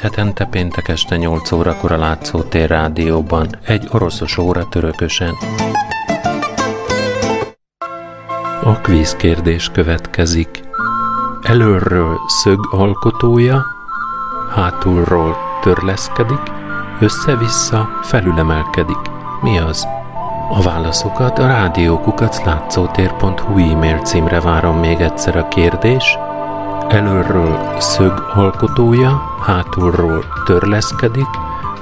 két hetente péntek este 8 órakor a Látszótér rádióban, egy oroszos óra törökösen. A kvíz kérdés következik. Előről szög alkotója, hátulról törleszkedik, össze-vissza felülemelkedik. Mi az? A válaszokat a rádiókukat látszótér.hu e-mail címre várom még egyszer a kérdés. Előről szög alkotója, hátulról törleszkedik,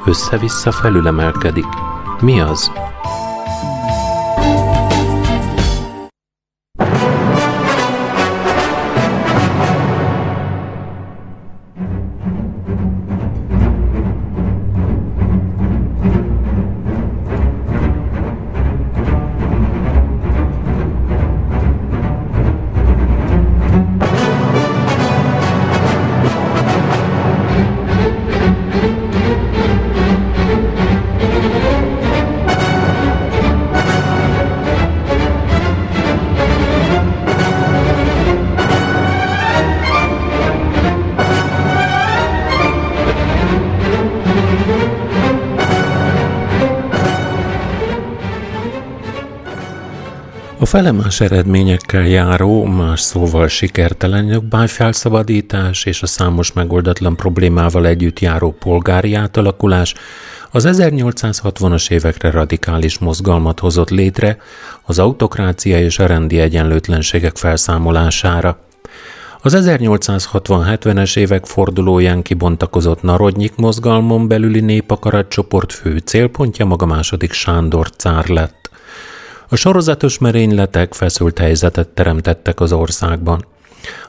össze-vissza felülemelkedik. Mi az? Felemás eredményekkel járó, más szóval sikertelen jogmájfelszabadítás és a számos megoldatlan problémával együtt járó polgári átalakulás az 1860-as évekre radikális mozgalmat hozott létre az autokrácia és a rendi egyenlőtlenségek felszámolására. Az 1860-70-es évek fordulóján kibontakozott Narodnyik mozgalmon belüli népakaratcsoport fő célpontja maga második Sándor cár lett. A sorozatos merényletek feszült helyzetet teremtettek az országban.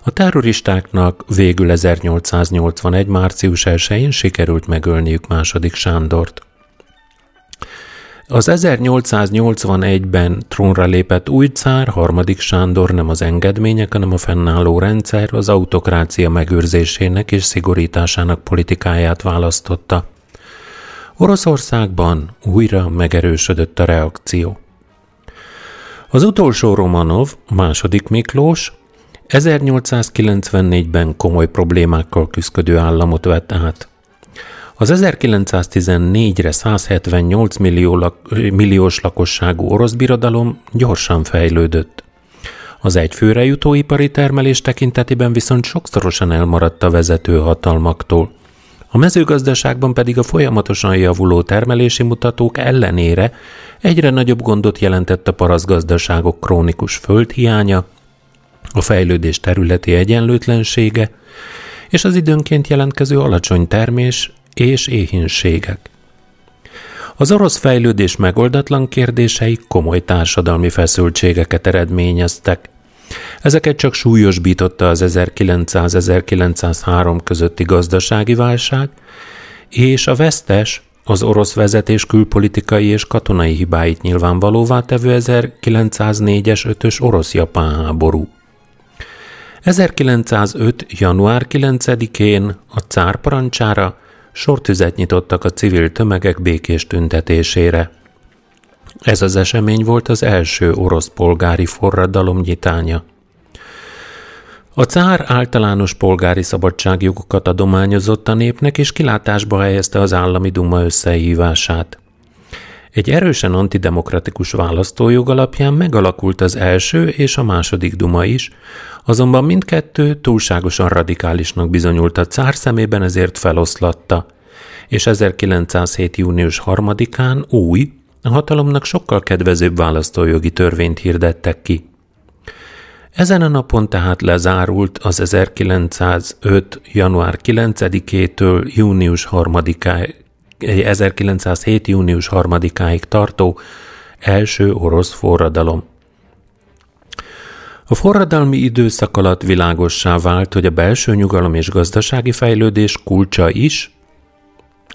A terroristáknak végül 1881. március 1-én sikerült megölniük második Sándort. Az 1881-ben trónra lépett új cár, harmadik Sándor nem az engedmények, hanem a fennálló rendszer az autokrácia megőrzésének és szigorításának politikáját választotta. Oroszországban újra megerősödött a reakció. Az utolsó Romanov, második Miklós, 1894-ben komoly problémákkal küzdő államot vett át. Az 1914-re 178 millió lak- milliós lakosságú orosz birodalom gyorsan fejlődött. Az egyfőre jutó ipari termelés tekintetében viszont sokszorosan elmaradt a vezető hatalmaktól. A mezőgazdaságban pedig a folyamatosan javuló termelési mutatók ellenére egyre nagyobb gondot jelentett a paraszgazdaságok krónikus földhiánya, a fejlődés területi egyenlőtlensége és az időnként jelentkező alacsony termés és éhínségek. Az orosz fejlődés megoldatlan kérdései komoly társadalmi feszültségeket eredményeztek. Ezeket csak súlyosbította az 1900-1903 közötti gazdasági válság, és a vesztes, az orosz vezetés külpolitikai és katonai hibáit nyilvánvalóvá tevő 1904-es 5-ös orosz-japán háború. 1905. január 9-én a cár parancsára sortüzet nyitottak a civil tömegek békés tüntetésére. Ez az esemény volt az első orosz polgári forradalom nyitánya. A cár általános polgári szabadságjogokat adományozott a népnek, és kilátásba helyezte az állami duma összehívását. Egy erősen antidemokratikus választójog alapján megalakult az első és a második duma is, azonban mindkettő túlságosan radikálisnak bizonyult a cár szemében, ezért feloszlatta, és 1907. június 3-án új, a hatalomnak sokkal kedvezőbb választójogi törvényt hirdettek ki. Ezen a napon tehát lezárult az 1905. január 9-től június 3-áig, 1907. június 3-áig tartó első orosz forradalom. A forradalmi időszak alatt világossá vált, hogy a belső nyugalom és gazdasági fejlődés kulcsa is,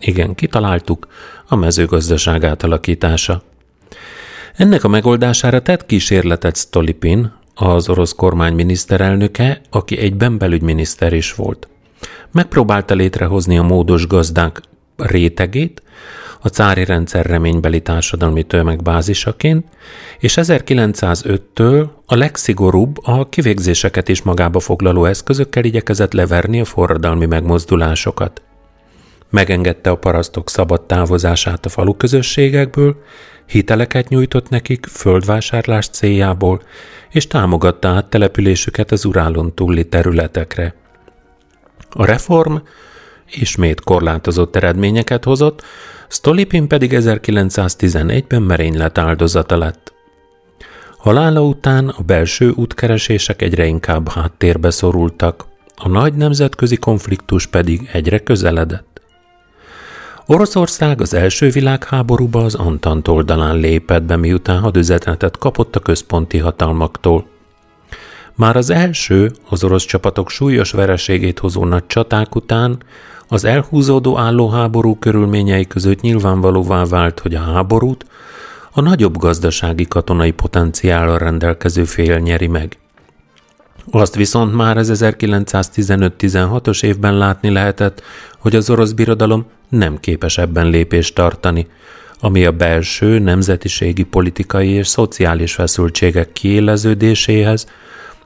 igen, kitaláltuk, a mezőgazdaság átalakítása. Ennek a megoldására tett kísérletet Stolipin, az orosz kormány miniszterelnöke, aki egyben belügyminiszter is volt. Megpróbálta létrehozni a módos gazdák rétegét, a cári rendszer reménybeli társadalmi tömegbázisaként, és 1905-től a legszigorúbb, a kivégzéseket is magába foglaló eszközökkel igyekezett leverni a forradalmi megmozdulásokat. Megengedte a parasztok szabad távozását a falu közösségekből, hiteleket nyújtott nekik földvásárlás céljából, és támogatta át településüket az Urálon túli területekre. A reform ismét korlátozott eredményeket hozott, Stolipin pedig 1911-ben merénylet áldozata lett. Halála után a belső útkeresések egyre inkább háttérbe szorultak, a nagy nemzetközi konfliktus pedig egyre közeledett. Oroszország az első világháborúba az Antant oldalán lépett be, miután hadüzenetet kapott a központi hatalmaktól. Már az első, az orosz csapatok súlyos vereségét hozó nagy csaták után az elhúzódó állóháború körülményei között nyilvánvalóvá vált, hogy a háborút a nagyobb gazdasági katonai potenciállal rendelkező fél nyeri meg. Azt viszont már az 1915-16-os évben látni lehetett, hogy az orosz birodalom nem képes ebben lépést tartani, ami a belső, nemzetiségi, politikai és szociális feszültségek kiéleződéséhez,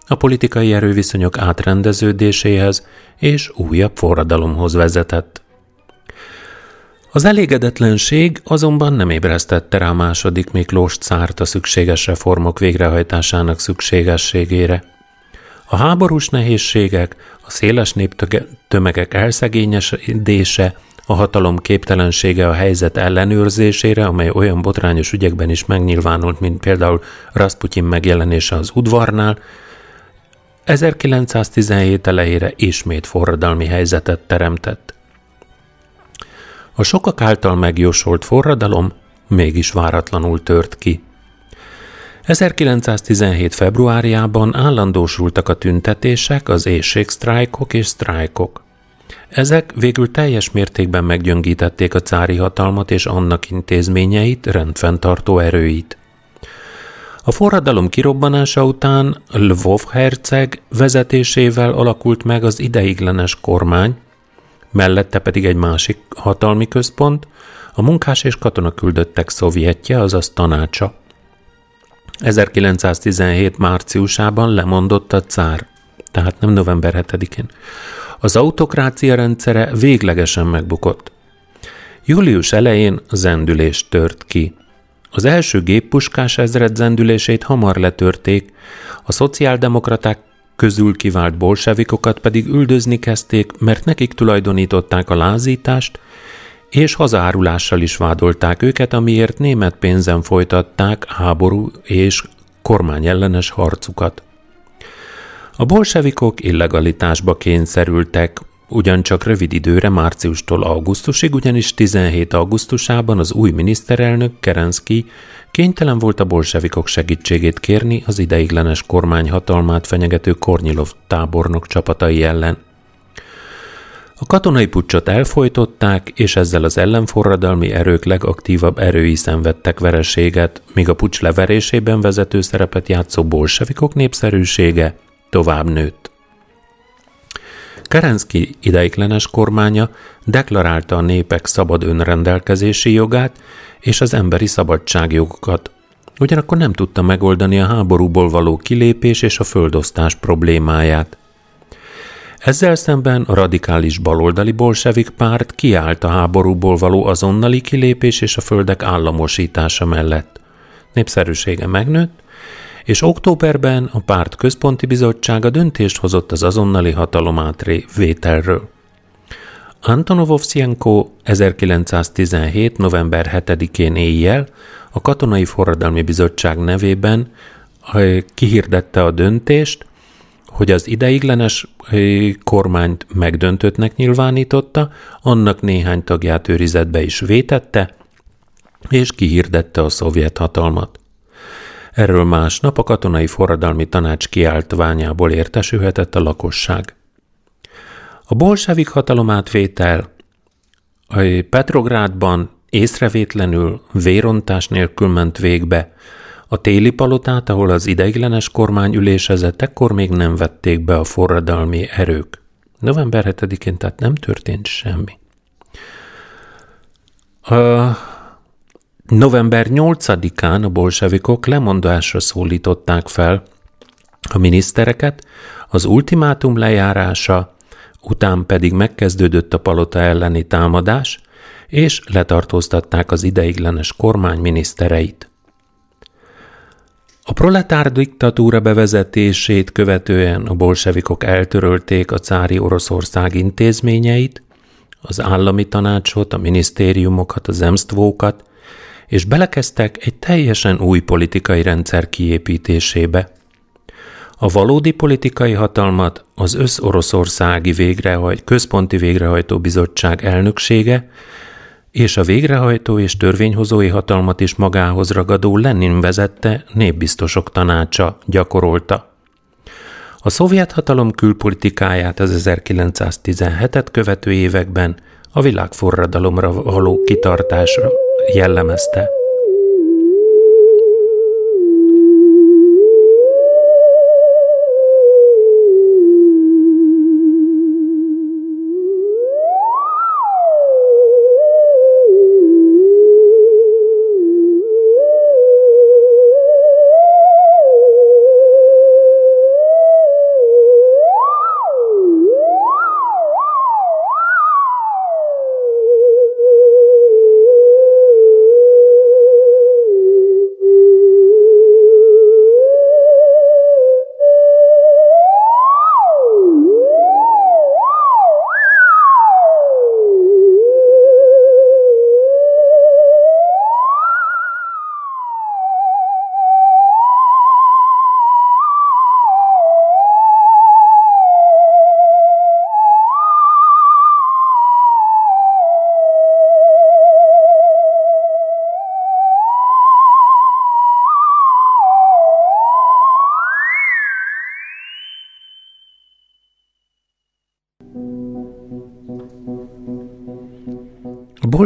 a politikai erőviszonyok átrendeződéséhez és újabb forradalomhoz vezetett. Az elégedetlenség azonban nem ébresztette rá második Miklós cárt a szükséges reformok végrehajtásának szükségességére. A háborús nehézségek, a széles néptömegek elszegényedése, a hatalom képtelensége a helyzet ellenőrzésére, amely olyan botrányos ügyekben is megnyilvánult, mint például Rasputin megjelenése az udvarnál, 1917 elejére ismét forradalmi helyzetet teremtett. A sokak által megjósolt forradalom mégis váratlanul tört ki. 1917. februárjában állandósultak a tüntetések, az éjségsztrájkok és sztrájkok. Ezek végül teljes mértékben meggyöngítették a cári hatalmat és annak intézményeit, rendfenntartó erőit. A forradalom kirobbanása után Lvov herceg vezetésével alakult meg az ideiglenes kormány, mellette pedig egy másik hatalmi központ, a munkás és katona küldöttek szovjetje, azaz tanácsa. 1917 márciusában lemondott a cár, tehát nem november 7-én. Az autokrácia rendszere véglegesen megbukott. Július elején zendülés tört ki. Az első géppuskás ezred zendülését hamar letörték, a szociáldemokraták közül kivált bolsevikokat pedig üldözni kezdték, mert nekik tulajdonították a lázítást, és hazárulással is vádolták őket, amiért német pénzen folytatták háború és kormányellenes harcukat. A bolsevikok illegalitásba kényszerültek, ugyancsak rövid időre márciustól augusztusig, ugyanis 17. augusztusában az új miniszterelnök Kerenszki kénytelen volt a bolsevikok segítségét kérni az ideiglenes kormány hatalmát fenyegető Kornyilov tábornok csapatai ellen. A katonai pucsot elfolytották, és ezzel az ellenforradalmi erők legaktívabb erői szenvedtek vereséget, míg a pucs leverésében vezető szerepet játszó bolsevikok népszerűsége tovább nőtt. Kerenszki ideiglenes kormánya deklarálta a népek szabad önrendelkezési jogát és az emberi szabadságjogokat, ugyanakkor nem tudta megoldani a háborúból való kilépés és a földosztás problémáját. Ezzel szemben a radikális baloldali bolsevik párt kiállt a háborúból való azonnali kilépés és a földek államosítása mellett. Népszerűsége megnőtt, és októberben a párt központi bizottsága döntést hozott az azonnali hatalom vételről. Antonov Ovszienko 1917. november 7-én éjjel a Katonai Forradalmi Bizottság nevében kihirdette a döntést, hogy az ideiglenes kormányt megdöntöttnek nyilvánította, annak néhány tagját őrizetbe is vétette, és kihirdette a szovjet hatalmat. Erről másnap a katonai forradalmi tanács kiáltványából értesülhetett a lakosság. A bolsevik hatalomátvétel a Petrográdban észrevétlenül vérontás nélkül ment végbe. A téli palotát, ahol az ideiglenes kormány ülésezett, ekkor még nem vették be a forradalmi erők. November 7-én tehát nem történt semmi. A November 8-án a bolsevikok lemondásra szólították fel a minisztereket, az ultimátum lejárása után pedig megkezdődött a palota elleni támadás, és letartóztatták az ideiglenes kormány minisztereit. A proletár diktatúra bevezetését követően a bolsevikok eltörölték a cári Oroszország intézményeit, az állami tanácsot, a minisztériumokat, az emsztvókat, és belekezdtek egy teljesen új politikai rendszer kiépítésébe. A valódi politikai hatalmat az összoroszországi végrehajt, központi végrehajtó bizottság elnöksége és a végrehajtó és törvényhozói hatalmat is magához ragadó Lenin vezette népbiztosok tanácsa gyakorolta. A szovjet hatalom külpolitikáját az 1917-et követő években a világforradalomra való kitartásra jellemezte.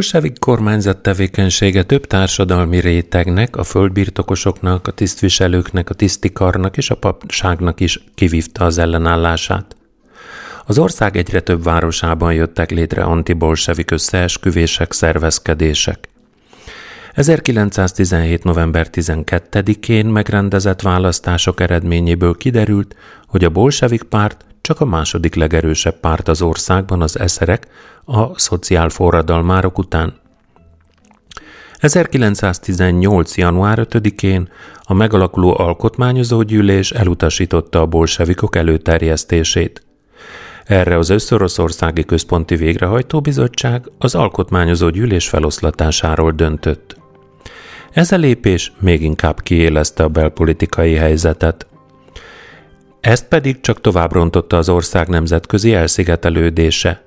Bolsevik kormányzat tevékenysége több társadalmi rétegnek, a földbirtokosoknak, a tisztviselőknek, a tisztikarnak és a papságnak is kivívta az ellenállását. Az ország egyre több városában jöttek létre antibolsevik összeesküvések, szervezkedések. 1917. november 12-én megrendezett választások eredményéből kiderült, hogy a bolsevik párt csak a második legerősebb párt az országban az eszerek a szociálforradalmárok után. 1918. január 5-én a megalakuló alkotmányozó gyűlés elutasította a bolsevikok előterjesztését. Erre az Összoroszországi Központi Végrehajtó Bizottság az alkotmányozó gyűlés feloszlatásáról döntött. Ez a lépés még inkább kiélezte a belpolitikai helyzetet. Ezt pedig csak tovább rontotta az ország nemzetközi elszigetelődése.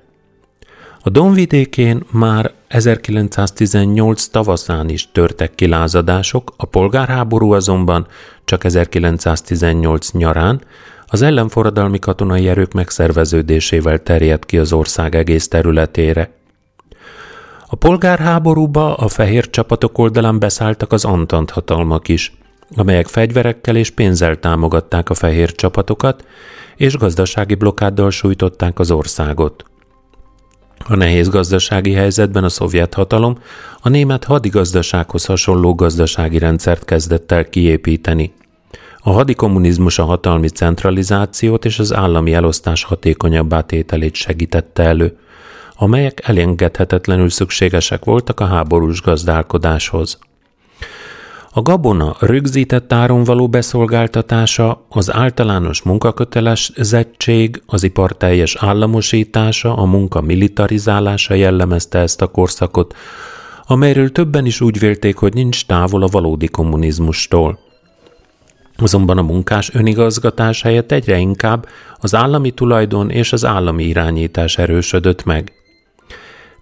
A Donvidékén már 1918 tavaszán is törtek kilázadások, a polgárháború azonban csak 1918 nyarán az ellenforradalmi katonai erők megszerveződésével terjedt ki az ország egész területére. A polgárháborúba a fehér csapatok oldalán beszálltak az Antant hatalmak is – amelyek fegyverekkel és pénzzel támogatták a fehér csapatokat, és gazdasági blokkáddal sújtották az országot. A nehéz gazdasági helyzetben a szovjet hatalom a német hadigazdasághoz hasonló gazdasági rendszert kezdett el kiépíteni. A hadikommunizmus a hatalmi centralizációt és az állami elosztás hatékonyabb átételét segítette elő, amelyek elengedhetetlenül szükségesek voltak a háborús gazdálkodáshoz. A gabona rögzített áron való beszolgáltatása, az általános munkakötelezettség, az ipar teljes államosítása, a munka militarizálása jellemezte ezt a korszakot, amelyről többen is úgy vélték, hogy nincs távol a valódi kommunizmustól. Azonban a munkás önigazgatás helyett egyre inkább az állami tulajdon és az állami irányítás erősödött meg.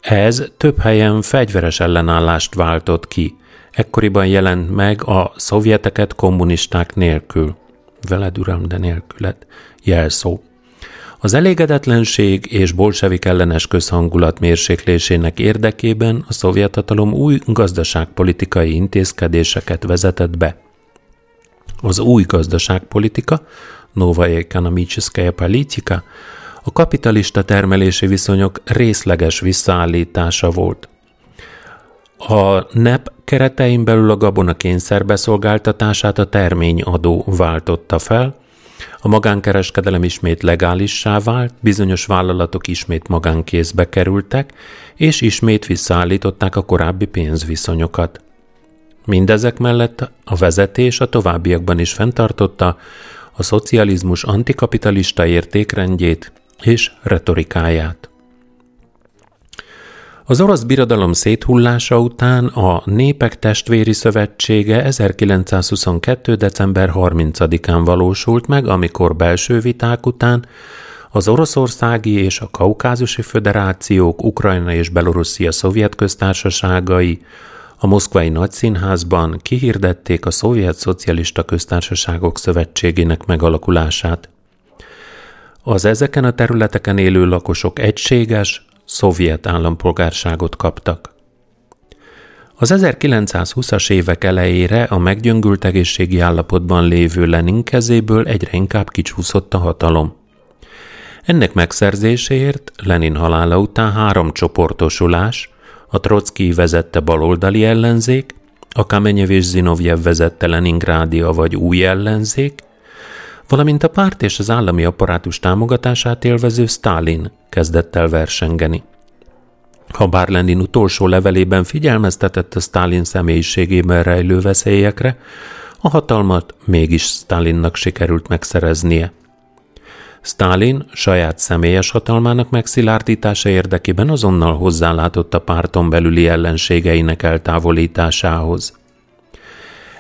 Ez több helyen fegyveres ellenállást váltott ki – Ekkoriban jelent meg a szovjeteket kommunisták nélkül, veled uram, de nélkület, jelszó. Az elégedetlenség és bolsevik ellenes közhangulat mérséklésének érdekében a szovjet hatalom új gazdaságpolitikai intézkedéseket vezetett be. Az új gazdaságpolitika, Nova Ekonomiczskaya Politika, a kapitalista termelési viszonyok részleges visszaállítása volt. A NEP keretein belül a gabona kényszerbeszolgáltatását a terményadó váltotta fel, A magánkereskedelem ismét legálissá vált, bizonyos vállalatok ismét magánkézbe kerültek, és ismét visszaállították a korábbi pénzviszonyokat. Mindezek mellett a vezetés a továbbiakban is fenntartotta a szocializmus antikapitalista értékrendjét és retorikáját. Az orosz birodalom széthullása után a Népek Testvéri Szövetsége 1922. december 30-án valósult meg, amikor belső viták után az oroszországi és a kaukázusi föderációk, Ukrajna és Belorusszia szovjet köztársaságai a Moszkvai Nagyszínházban kihirdették a Szovjet Szocialista Köztársaságok Szövetségének megalakulását. Az ezeken a területeken élő lakosok egységes, szovjet állampolgárságot kaptak. Az 1920-as évek elejére a meggyöngült egészségi állapotban lévő Lenin kezéből egyre inkább kicsúszott a hatalom. Ennek megszerzéséért Lenin halála után három csoportosulás, a Trotsky vezette baloldali ellenzék, a Kamenyev és Zinovjev vezette Leningrádia vagy új ellenzék, valamint a párt és az állami apparátus támogatását élvező Stalin kezdett el versengeni. Ha bár Lenin utolsó levelében figyelmeztetett a Stalin személyiségében rejlő veszélyekre, a hatalmat mégis Stalinnak sikerült megszereznie. Stalin saját személyes hatalmának megszilárdítása érdekében azonnal hozzálátott a párton belüli ellenségeinek eltávolításához.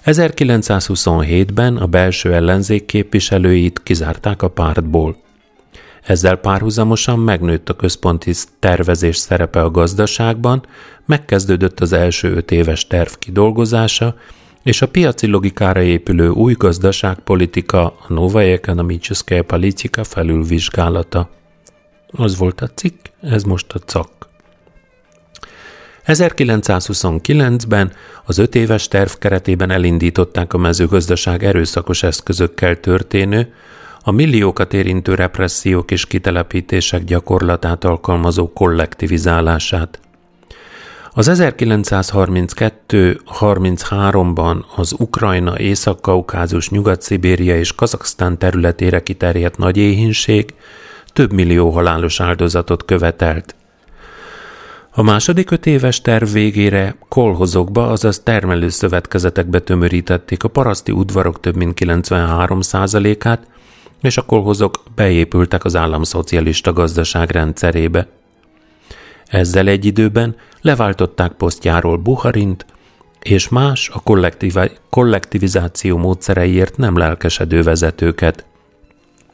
1927-ben a belső ellenzék képviselőit kizárták a pártból. Ezzel párhuzamosan megnőtt a központi tervezés szerepe a gazdaságban, megkezdődött az első öt éves terv kidolgozása, és a piaci logikára épülő új gazdaságpolitika, a Novaya Ekonomiczskaya Politika felülvizsgálata. Az volt a cikk, ez most a cak. 1929-ben az öt éves terv keretében elindították a mezőgazdaság erőszakos eszközökkel történő, a milliókat érintő repressziók és kitelepítések gyakorlatát alkalmazó kollektivizálását. Az 1932-33-ban az Ukrajna, Észak-Kaukázus, Nyugat-Szibéria és Kazaksztán területére kiterjedt nagy éhínség több millió halálos áldozatot követelt. A második öt terv végére kolhozokba, azaz termelőszövetkezetekbe tömörítették a paraszti udvarok több mint 93%-át, és a kolhozok beépültek az államszocialista gazdaság rendszerébe. Ezzel egy időben leváltották posztjáról Buharint, és más a kollektivizáció módszereiért nem lelkesedő vezetőket.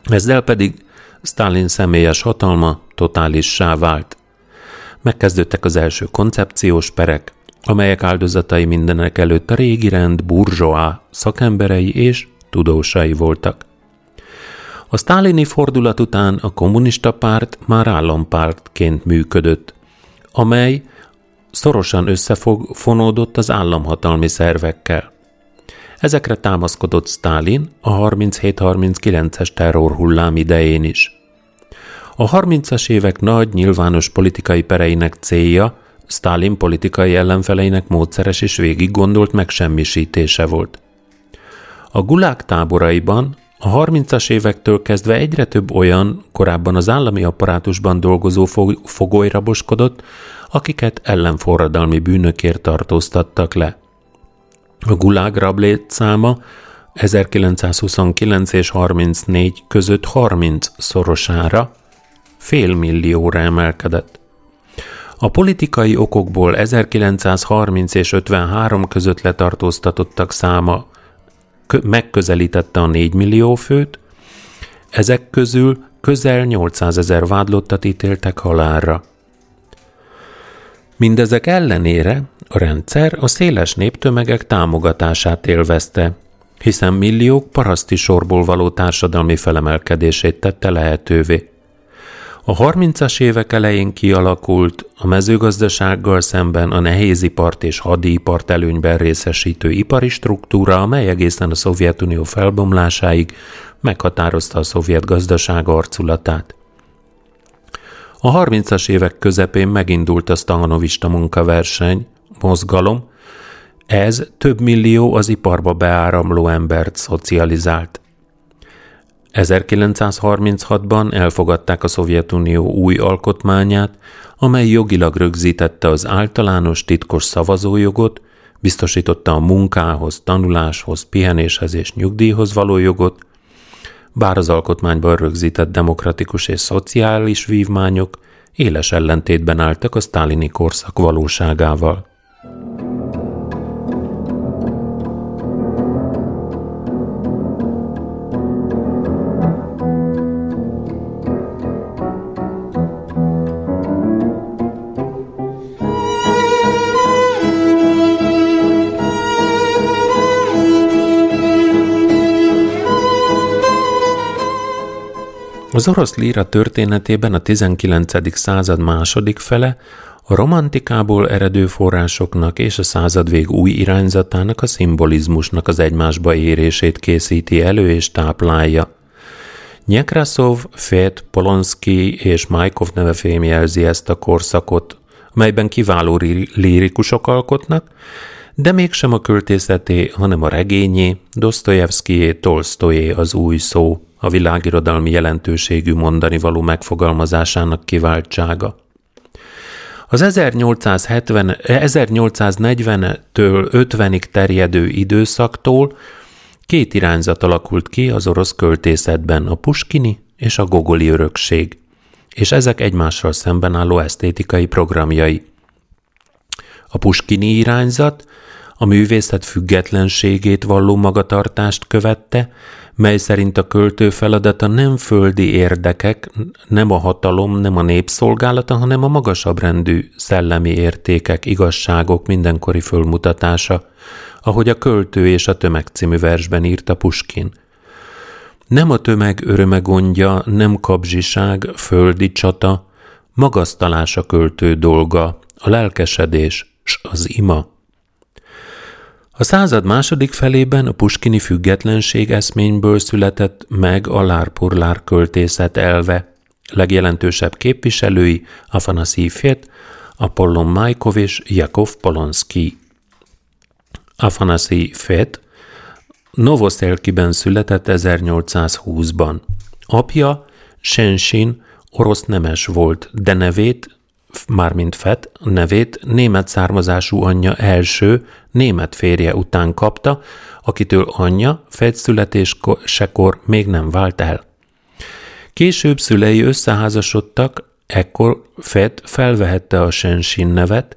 Ezzel pedig Stalin személyes hatalma totálissá vált. Megkezdődtek az első koncepciós perek, amelyek áldozatai mindenek előtt a régi rend burzsóá szakemberei és tudósai voltak. A sztálini fordulat után a kommunista párt már állampártként működött, amely szorosan összefonódott az államhatalmi szervekkel. Ezekre támaszkodott Stalin a 37-39-es terrorhullám idején is. A 30-as évek nagy nyilvános politikai pereinek célja Stalin politikai ellenfeleinek módszeres és végig gondolt megsemmisítése volt. A gulág táboraiban a 30-as évektől kezdve egyre több olyan, korábban az állami apparátusban dolgozó fogoly raboskodott, akiket ellenforradalmi bűnökért tartóztattak le. A gulág rablét száma 1929 és 34 között 30 szorosára, fél millióra emelkedett. A politikai okokból 1930 és 53 között letartóztatottak száma megközelítette a 4 millió főt, ezek közül közel 800 ezer vádlottat ítéltek halálra. Mindezek ellenére a rendszer a széles néptömegek támogatását élvezte, hiszen milliók paraszti sorból való társadalmi felemelkedését tette lehetővé. A 30-as évek elején kialakult a mezőgazdasággal szemben a nehézipart és hadipart előnyben részesítő ipari struktúra, amely egészen a Szovjetunió felbomlásáig meghatározta a szovjet gazdaság arculatát. A 30-as évek közepén megindult a stahanovista munkaverseny, mozgalom, ez több millió az iparba beáramló embert szocializált. 1936-ban elfogadták a Szovjetunió új alkotmányát, amely jogilag rögzítette az általános titkos szavazójogot, biztosította a munkához, tanuláshoz, pihenéshez és nyugdíjhoz való jogot, bár az alkotmányban rögzített demokratikus és szociális vívmányok éles ellentétben álltak a sztálini korszak valóságával. Az orosz líra történetében a 19. század második fele a romantikából eredő forrásoknak és a századvég új irányzatának a szimbolizmusnak az egymásba érését készíti elő és táplálja. Nyekraszov, Fet, Polonski és Majkov neve fémjelzi ezt a korszakot, melyben kiváló lírikusok alkotnak, de mégsem a költészeté, hanem a regényé, Dostoyevskié, Tolstoyé az új szó a világirodalmi jelentőségű mondani való megfogalmazásának kiváltsága. Az 1870, 1840-től 50-ig terjedő időszaktól két irányzat alakult ki az orosz költészetben, a puskini és a gogoli örökség, és ezek egymással szemben álló esztétikai programjai. A puskini irányzat a művészet függetlenségét valló magatartást követte, mely szerint a költő feladata nem földi érdekek, nem a hatalom, nem a népszolgálata, hanem a magasabb rendű szellemi értékek, igazságok mindenkori fölmutatása, ahogy a költő és a tömeg című versben írta Puskin. Nem a tömeg öröme gondja, nem kapzsiság, földi csata, magasztalás a költő dolga, a lelkesedés, s az ima. A század második felében a puskini függetlenség eszményből született meg a lárpurlár költészet elve. Legjelentősebb képviselői Afanasi Fet, Apollon Majkov és Jakov Polonski. Afanasi Fet Novoszelkiben született 1820-ban. Apja Shensin orosz nemes volt, de nevét mármint Fett, nevét német származású anyja első, német férje után kapta, akitől anyja Fett születésekor még nem vált el. Később szülei összeházasodtak, ekkor Fett felvehette a Sensin nevet,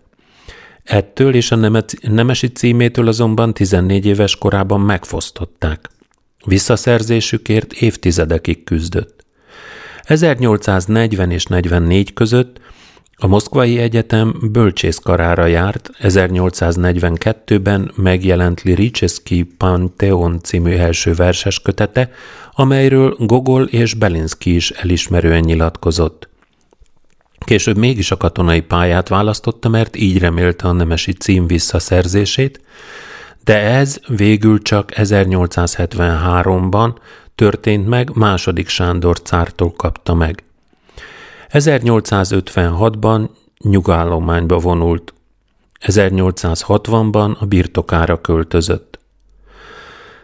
ettől és a nemesi címétől azonban 14 éves korában megfosztották. Visszaszerzésükért évtizedekig küzdött. 1840 és 44 között a Moszkvai Egyetem bölcsészkarára járt, 1842-ben megjelent Liricseszki Pantheon című első verses kötete, amelyről Gogol és Belinski is elismerően nyilatkozott. Később mégis a katonai pályát választotta, mert így remélte a nemesi cím visszaszerzését, de ez végül csak 1873-ban történt meg, második Sándor cártól kapta meg. 1856-ban nyugállományba vonult, 1860-ban a birtokára költözött.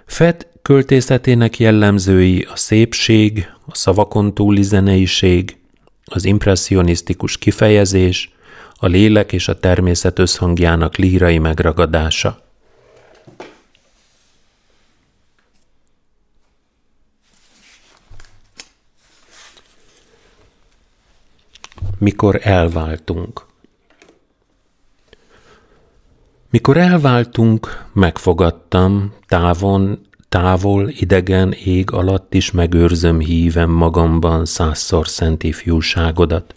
Fett költészetének jellemzői a szépség, a szavakon túli zeneiség, az impressionisztikus kifejezés, a lélek és a természet összhangjának lírai megragadása. Mikor elváltunk. Mikor elváltunk, megfogadtam, távon, távol, idegen ég alatt is megőrzöm hívem magamban százszor szent ifjúságodat.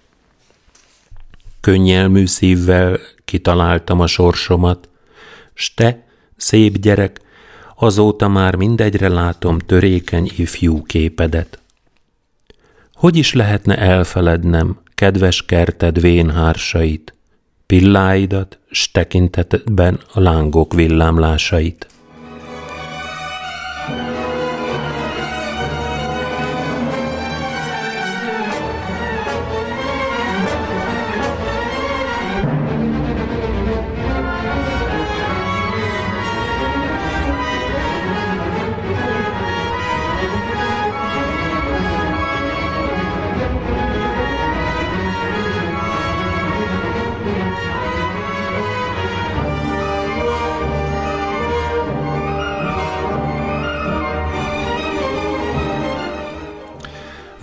Könnyelmű szívvel kitaláltam a sorsomat, s te, szép gyerek, azóta már mindegyre látom törékeny ifjú képedet. Hogy is lehetne elfelednem kedves kerted vénhársait, pilláidat, s tekintetben a lángok villámlásait.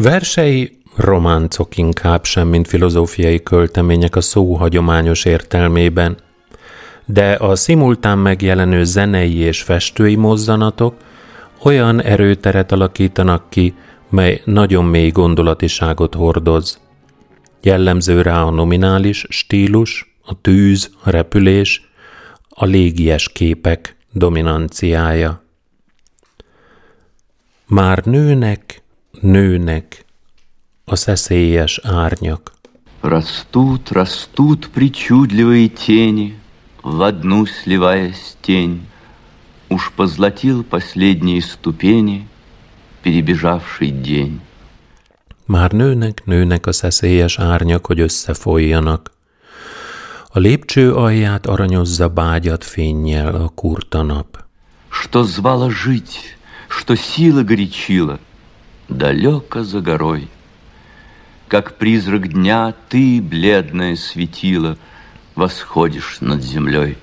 Versei románcok inkább sem, mint filozófiai költemények a szó hagyományos értelmében, de a szimultán megjelenő zenei és festői mozzanatok olyan erőteret alakítanak ki, mely nagyon mély gondolatiságot hordoz. Jellemző rá a nominális stílus, a tűz, a repülés, a légies képek dominanciája. Már nőnek, nőnek a szeszélyes árnyak. Растут, растут причудливые тени, В одну сливаясь тень, Уж позлатил последние ступени Перебежавший день. Már nőnek, nőnek a szeszélyes árnyak, hogy összefolyjanak. A lépcső alját aranyozza bágyat fényjel a kurta nap. Что звало жить, что сила горячила, Далеко за горой. Как призрак дня ты, бледное светило, Восходишь над землей.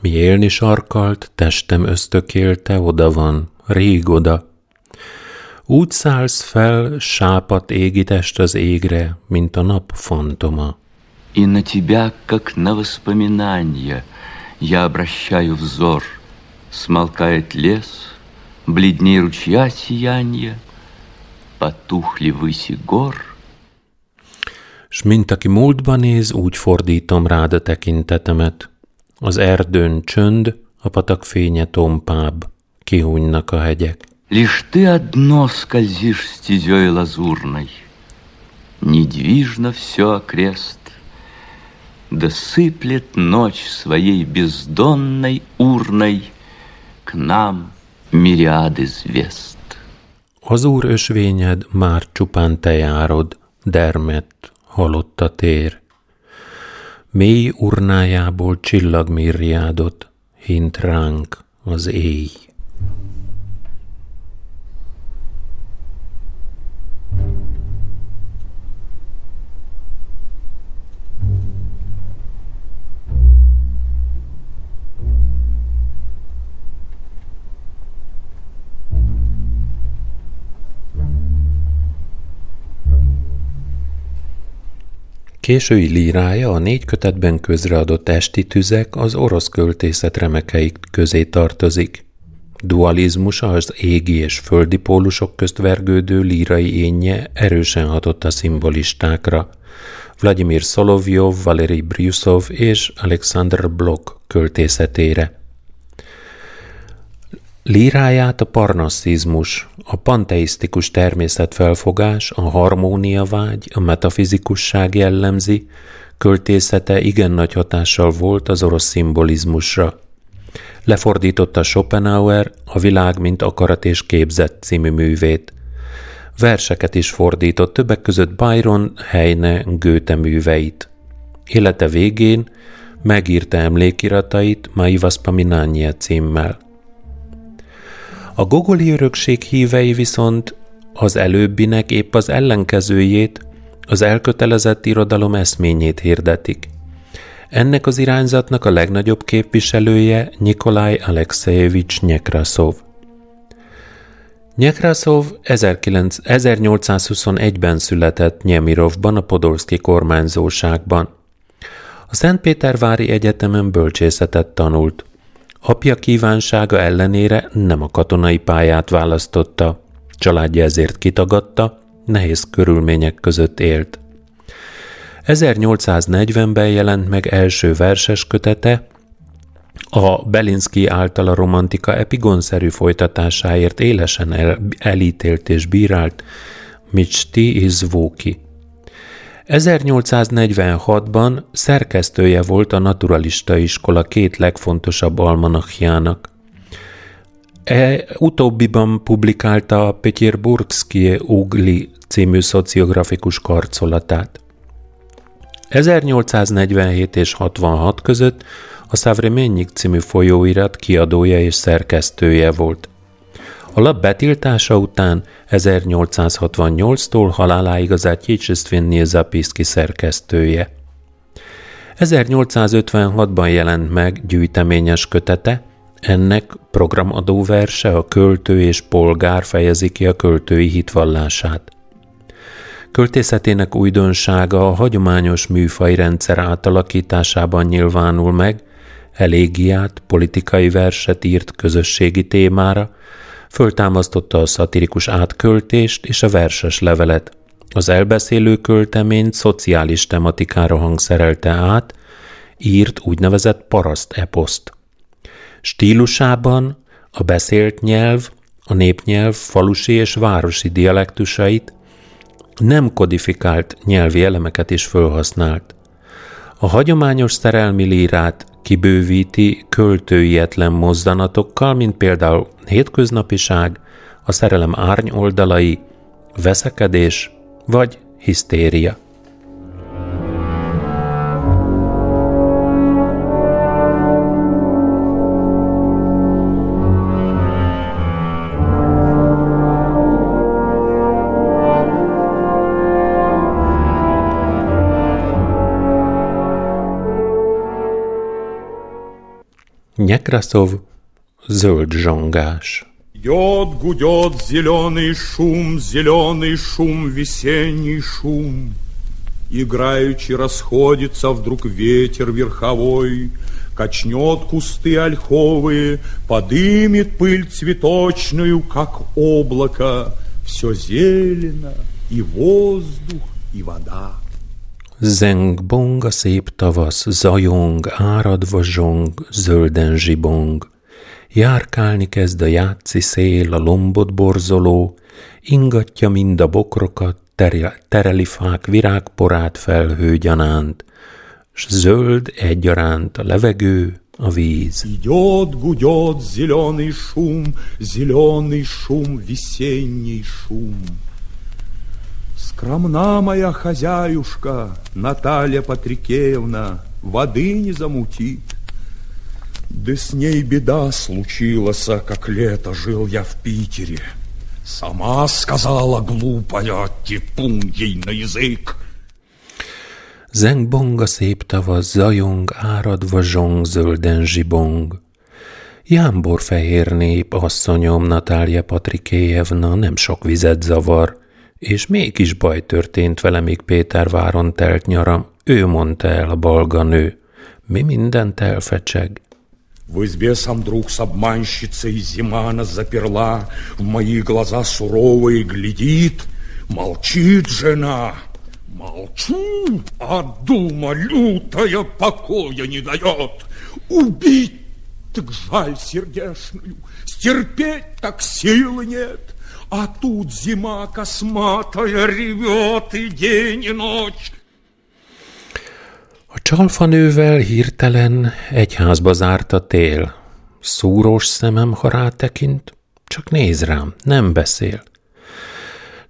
Mi élni sarkalt, testem ösztökélte, oda van, rég oda. Úgy szállsz fel, sápat égitest az égre, mint a nap fantoma. И на тебя, как на воспоминание, Я обращаю взор. Смолкает лес, бледней ручья сиянье, Потухли выси гор. S mint aki múltba néz, úgy fordítom rád a tekintetemet. Az erdőn csönd, a patak fénye tompább, kihúnynak a hegyek. Лишь ты одно скользишь стезей лазурной, Недвижно все окрест, Да сыплет ночь своей бездонной урной К нам мириады звезд. Az úr ösvényed már csupán te járod, dermet, halott tér. Mély urnájából csillagmirriádot hint ránk az éj. Késői lírája a négy kötetben közreadott esti tüzek az orosz költészet remekeik közé tartozik. Dualizmus az égi és földi pólusok közt vergődő lírai énje erősen hatott a szimbolistákra. Vladimir Szolovjov, Valeri Bryusov és Alexander Blok költészetére. Líráját a parnasszizmus, a panteisztikus természetfelfogás, a harmóniavágy, a metafizikusság jellemzi, költészete igen nagy hatással volt az orosz szimbolizmusra. Lefordította Schopenhauer a Világ, mint akarat és képzett című művét. Verseket is fordított, többek között Byron, Heine, Goethe műveit. Élete végén megírta emlékiratait Mai Vaspaminanye címmel. A gogoli örökség hívei viszont az előbbinek épp az ellenkezőjét, az elkötelezett irodalom eszményét hirdetik. Ennek az irányzatnak a legnagyobb képviselője Nikolaj Alexejevics Nyekraszov. Nyekraszov 1821-ben született Nyemirovban, a Podolszki kormányzóságban. A Szentpétervári Egyetemen bölcsészetet tanult. Apja kívánsága ellenére nem a katonai pályát választotta, családja ezért kitagadta, nehéz körülmények között élt. 1840-ben jelent meg első verses kötete, a Belinski által a romantika epigonszerű folytatásáért élesen el, elítélt és bírált Michti Izvóki. 1846-ban szerkesztője volt a naturalista iskola két legfontosabb almanachjának. E utóbbiban publikálta a Petyerburgski Ugli című szociografikus karcolatát. 1847 és 66 között a Savremennyik című folyóirat kiadója és szerkesztője volt. A lap betiltása után 1868-tól haláláig az Atyicsesztvinnie Zapiszki szerkesztője. 1856-ban jelent meg gyűjteményes kötete, ennek programadó verse a költő és polgár fejezi ki a költői hitvallását. Költészetének újdonsága a hagyományos műfai rendszer átalakításában nyilvánul meg, elégiát, politikai verset írt közösségi témára, föltámasztotta a szatirikus átköltést és a verses levelet. Az elbeszélő költeményt szociális tematikára hangszerelte át, írt úgynevezett paraszt eposzt. Stílusában a beszélt nyelv, a népnyelv falusi és városi dialektusait, nem kodifikált nyelvi elemeket is felhasznált. A hagyományos szerelmi lírát kibővíti költőietlen mozzanatokkal, mint például hétköznapiság, a szerelem árny oldalai, veszekedés vagy hisztéria. Некрасов zsongás. Идет, гудет зеленый шум, зеленый шум, весенний шум. Играючи расходится вдруг ветер верховой, Качнет кусты ольховые, подымет пыль цветочную, как облако. Все зелено, и воздух, и вода. Zeng bong a szép tavasz, zajong, áradva zsong, zölden zsibong. Járkálni kezd a játszi szél, a lombot borzoló, ingatja mind a bokrokat, tereli fák virágporát felhő gyanánt, s zöld egyaránt a levegő, a víz. Идет, гудет зеленый шум, зеленый шум, весенний шум. Скромна моя хозяюшка, Наталья Патрикеевна, воды не замутит. Да с ней беда случилась, как лето жил я в Питере. Сама сказала глупая, типун ей на язык. Zengbong a szép tavasz, zajong, áradva zsong, zölden zsibong. Jámbor fehér nép, asszonyom Natália Patrikéjevna nem sok vizet zavar, és mégis baj történt vele, míg Péterváron telt nyara. Ő mondta el a balga nő. Mi mindent elfecseg. В избе сам друг с обманщицей зима нас заперла, В мои глаза суровые глядит, молчит жена. Молчу, а дума лютая покоя не дает. Убить так жаль сердешную, стерпеть так силы нет. А тут зима косматая ревет и день, и ночь. A csalfanővel hirtelen egyházba zárt a tél. Szúrós szemem, ha rátekint, csak néz rám, nem beszél.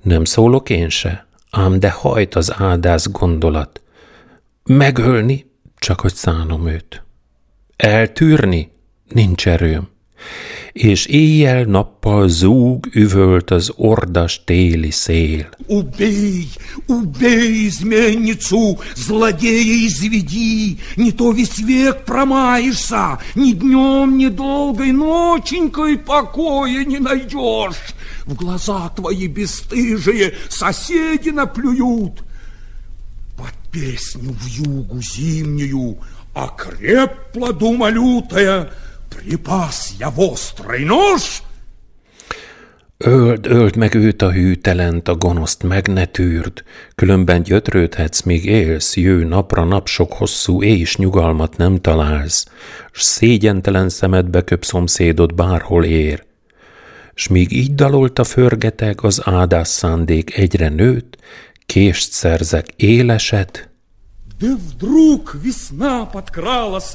Nem szólok én se, ám de hajt az áldász gondolat. Megölni, csak hogy szánom őt. Eltűrni, nincs erőm És éjjel-nappal zúg, üvölt az ordas téli szél. Убей, убей изменницу, злодея изведи, не то весь век промаешься, ни днем, ни долгой ноченькой покоя не найдешь. В глаза твои бесстыжие соседи наплюют. Под песню в югу зимнюю окрепла дума лютая — Pripász, ja vosztrai, nos! Öld, öld meg őt a hűtelent, a gonoszt meg ne tűrd, különben gyötrődhetsz, míg élsz, jő napra nap sok hosszú és nyugalmat nem találsz, s szégyentelen szemedbe köp szomszédod bárhol ér. S míg így dalolta förgeteg, az áldás szándék egyre nőtt, kést szerzek éleset. De vdruk весна подкралась,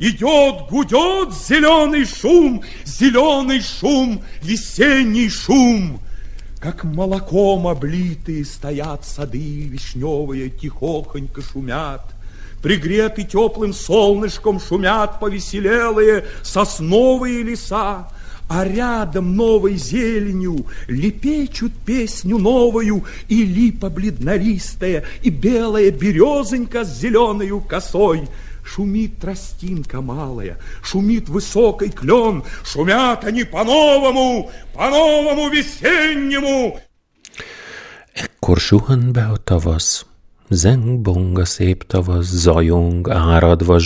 Идет, гудет зеленый шум, зеленый шум, весенний шум. Как молоком облитые стоят сады вишневые, тихохонько шумят. Пригреты теплым солнышком шумят повеселелые сосновые леса, а рядом новой зеленью лепечут песню новую и липа бледнолистая, и белая березонька с зеленою косой — Шумит тростинка малая, шумит высокий клен, Шумят они по-новому, по-новому весеннему. Ekkor suhan be a tavasz, Zeng-bong a szép tavasz, zajong, áradva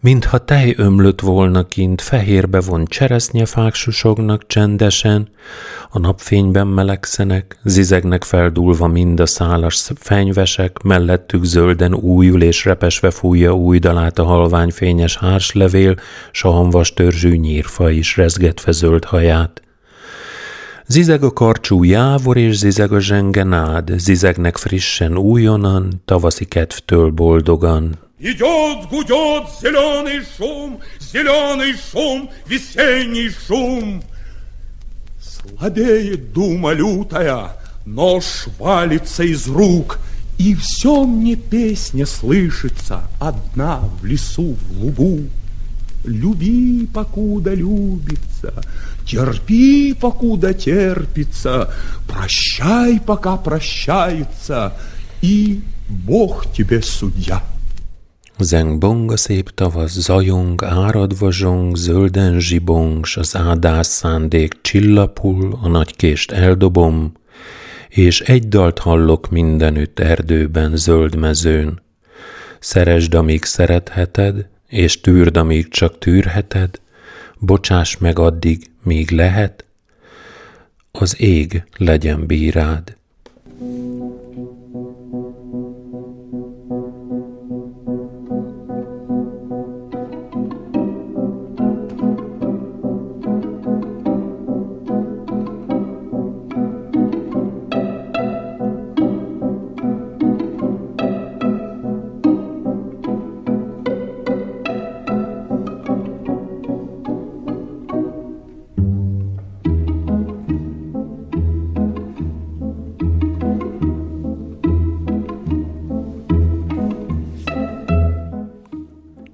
Mintha tej ömlött volna kint, fehérbe vont cseresznyefák susognak csendesen, a napfényben melegszenek, zizegnek feldúlva mind a szálas fenyvesek, mellettük zölden újul és repesve fújja új dalát a halványfényes hárslevél, s a hamvas törzsű nyírfa is rezgetve zöld haját. Zizeg a karcsú jávor és zizeg a zsengenád, zizegnek frissen újonnan, tavaszi kedvtől boldogan. Идет, гудет зеленый шум, зеленый шум, весенний шум. Слабеет дума лютая, нож валится из рук, И все мне песня слышится одна в лесу, в лугу. Люби, покуда любится, терпи, покуда терпится, прощай, пока прощается, и Бог тебе судья. Zeng bong a szép tavasz, zajong, áradva zsong, zölden zsibong, s az áldás szándék csillapul, a nagykést eldobom, és egy dalt hallok mindenütt erdőben, zöld mezőn. Szeresd, amíg szeretheted, és tűrd, amíg csak tűrheted, bocsáss meg addig, míg lehet, az ég legyen bírád.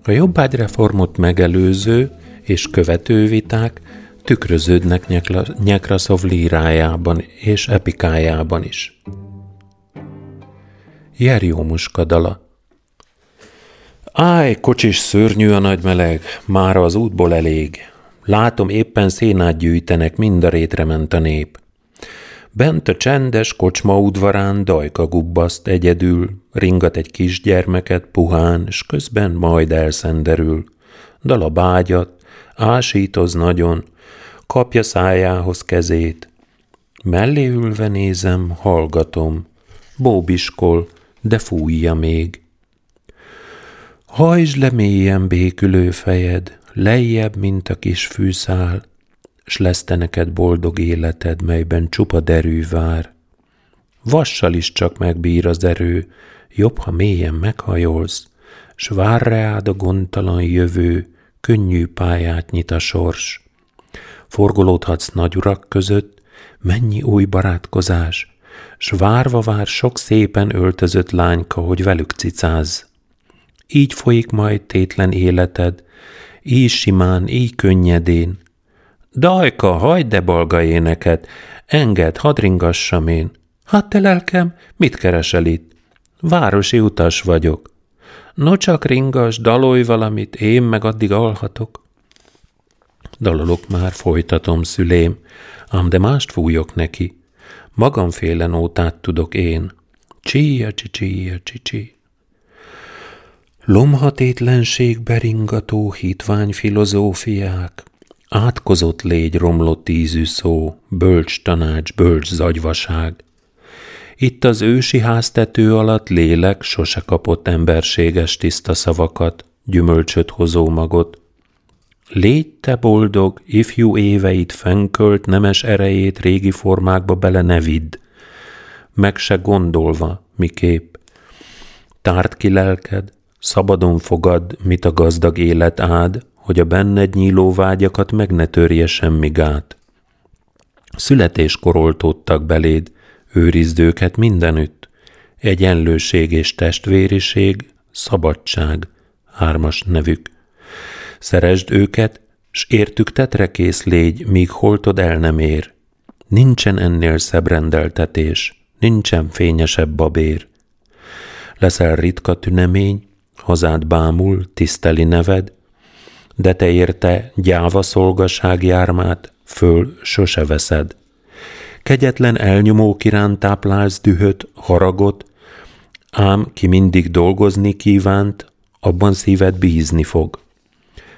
A jobbágyreformot megelőző és követő viták tükröződnek Nyekraszov lírájában és epikájában is. Jerjómuska dala Áj, kocsis szörnyű a nagy meleg, már az útból elég. Látom, éppen szénát gyűjtenek, mind a rétre ment a nép. Bent a csendes kocsma udvarán dajka gubbaszt egyedül, ringat egy kisgyermeket puhán, s közben majd elszenderül. Dal a bágyat, ásítoz nagyon, kapja szájához kezét. Mellé ülve nézem, hallgatom, bóbiskol, de fújja még. Hajtsd le mélyen békülő fejed, lejjebb, mint a kis fűszál, s lesz te neked boldog életed, melyben csupa derű vár. Vassal is csak megbír az erő, jobb, ha mélyen meghajolsz, s vár reád a gondtalan jövő, könnyű pályát nyit a sors. Forgolódhatsz nagy urak között, mennyi új barátkozás, s várva vár sok szépen öltözött lányka, hogy velük cicáz. Így folyik majd tétlen életed, így simán, így könnyedén, Dajka, hagyd de balga éneket, enged, hadd ringassam én. Hát te lelkem, mit keresel itt? Városi utas vagyok. No csak ringas, dalolj valamit, én meg addig alhatok. Dalolok már, folytatom, szülém, ám de mást fújok neki. Magamféle nótát tudok én. Csíja, csíja, csicsi. Lomhatétlenség beringató hitvány filozófiák, Átkozott légy romlott ízű szó, bölcs tanács, bölcs zagyvaság. Itt az ősi háztető alatt lélek sose kapott emberséges tiszta szavakat, gyümölcsöt hozó magot. Légy te boldog, ifjú éveit fenkölt nemes erejét régi formákba bele ne vidd, meg se gondolva, miképp. Tárt ki lelked, szabadon fogad, mit a gazdag élet ád, hogy a benned nyíló vágyakat meg ne törje semmi gát. Születéskor oltódtak beléd, őrizd őket mindenütt, egyenlőség és testvériség, szabadság, hármas nevük. Szeresd őket, s értük tetrekész légy, míg holtod el nem ér. Nincsen ennél szebb rendeltetés, nincsen fényesebb babér. Leszel ritka tünemény, hazád bámul, tiszteli neved, de te érte gyáva szolgaság jármát föl sose veszed. Kegyetlen elnyomók iránt táplálsz dühöt, haragot, ám ki mindig dolgozni kívánt, abban szíved bízni fog.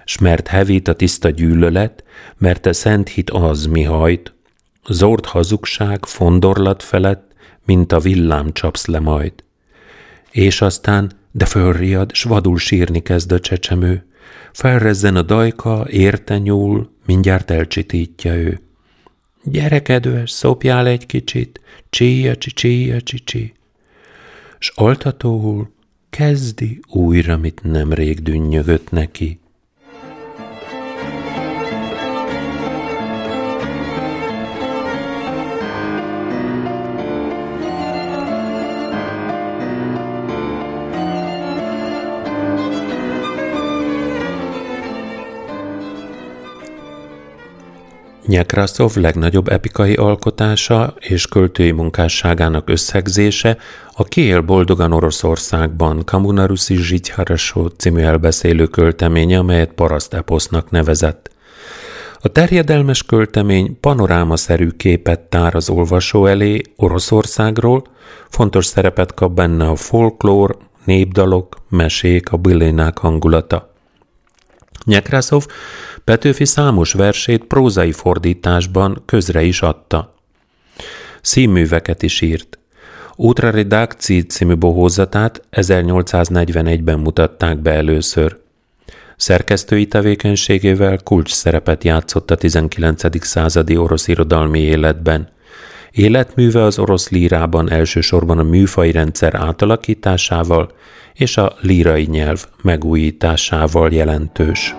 S mert hevít a tiszta gyűlölet, mert te szent hit az, mi hajt, zord hazugság, fondorlat felett, mint a villám csapsz le majd. És aztán, de fölriad, s vadul sírni kezd a csecsemő. Felrezzen a dajka, érte nyúl, mindjárt elcsitítja ő. Gyere, kedves, szopjál egy kicsit, csíja, csíja, csicsi. S altatóul kezdi újra, mit nemrég dünnyögött neki. Nyekraszov legnagyobb epikai alkotása és költői munkásságának összegzése a Kiel boldogan Oroszországban Kamunaruszi Zsigyharasó című elbeszélő költeménye, amelyet paraszt eposznak nevezett. A terjedelmes költemény panorámaszerű képet tár az olvasó elé Oroszországról, fontos szerepet kap benne a folklór, népdalok, mesék, a billénák hangulata. Nyekraszov Petőfi számos versét prózai fordításban közre is adta. Színműveket is írt. Útra redakci című bohózatát 1841-ben mutatták be először. Szerkesztői tevékenységével kulcs szerepet játszott a 19. századi orosz irodalmi életben. Életműve az orosz lírában elsősorban a műfai rendszer átalakításával és a lírai nyelv megújításával jelentős.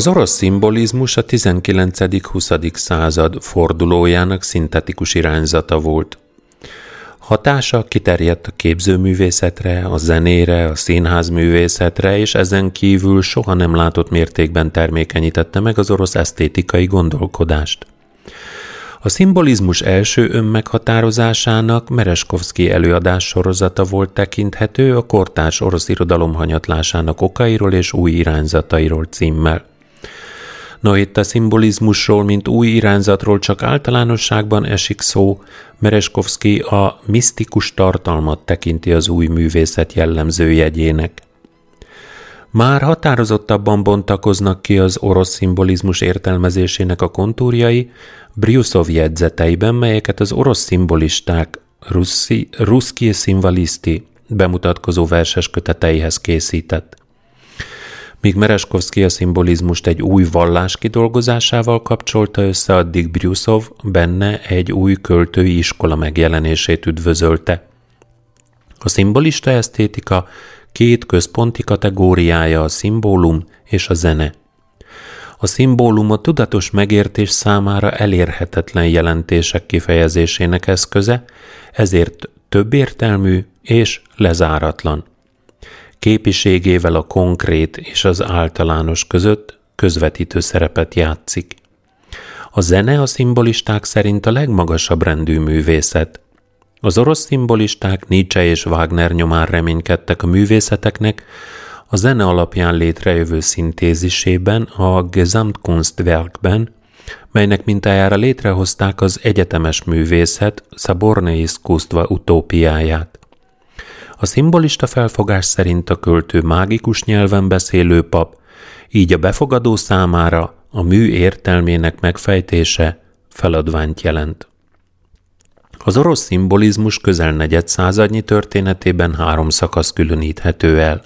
Az orosz szimbolizmus a 19.-20. század fordulójának szintetikus irányzata volt. Hatása kiterjedt a képzőművészetre, a zenére, a színházművészetre, és ezen kívül soha nem látott mértékben termékenyítette meg az orosz esztétikai gondolkodást. A szimbolizmus első önmeghatározásának Mereskovszki előadás sorozata volt tekinthető a kortárs orosz irodalom hanyatlásának okairól és új irányzatairól címmel. No itt a szimbolizmusról, mint új irányzatról csak általánosságban esik szó, Mereskovszki a misztikus tartalmat tekinti az új művészet jellemző jegyének. Már határozottabban bontakoznak ki az orosz szimbolizmus értelmezésének a kontúrjai Briuszov jegyzeteiben, melyeket az orosz szimbolisták Russi, Ruszki Szimbaliszti bemutatkozó verses köteteihez készített míg Mereskovszki a szimbolizmust egy új vallás kidolgozásával kapcsolta össze, addig Briuszov benne egy új költői iskola megjelenését üdvözölte. A szimbolista esztétika két központi kategóriája a szimbólum és a zene. A szimbólum a tudatos megértés számára elérhetetlen jelentések kifejezésének eszköze, ezért többértelmű és lezáratlan képiségével a konkrét és az általános között közvetítő szerepet játszik. A zene a szimbolisták szerint a legmagasabb rendű művészet. Az orosz szimbolisták Nietzsche és Wagner nyomán reménykedtek a művészeteknek, a zene alapján létrejövő szintézisében, a Gesamtkunstwerkben, melynek mintájára létrehozták az egyetemes művészet Szabornei Iszkusztva utópiáját. A szimbolista felfogás szerint a költő mágikus nyelven beszélő pap, így a befogadó számára a mű értelmének megfejtése feladványt jelent. Az orosz szimbolizmus közel negyed századnyi történetében három szakasz különíthető el.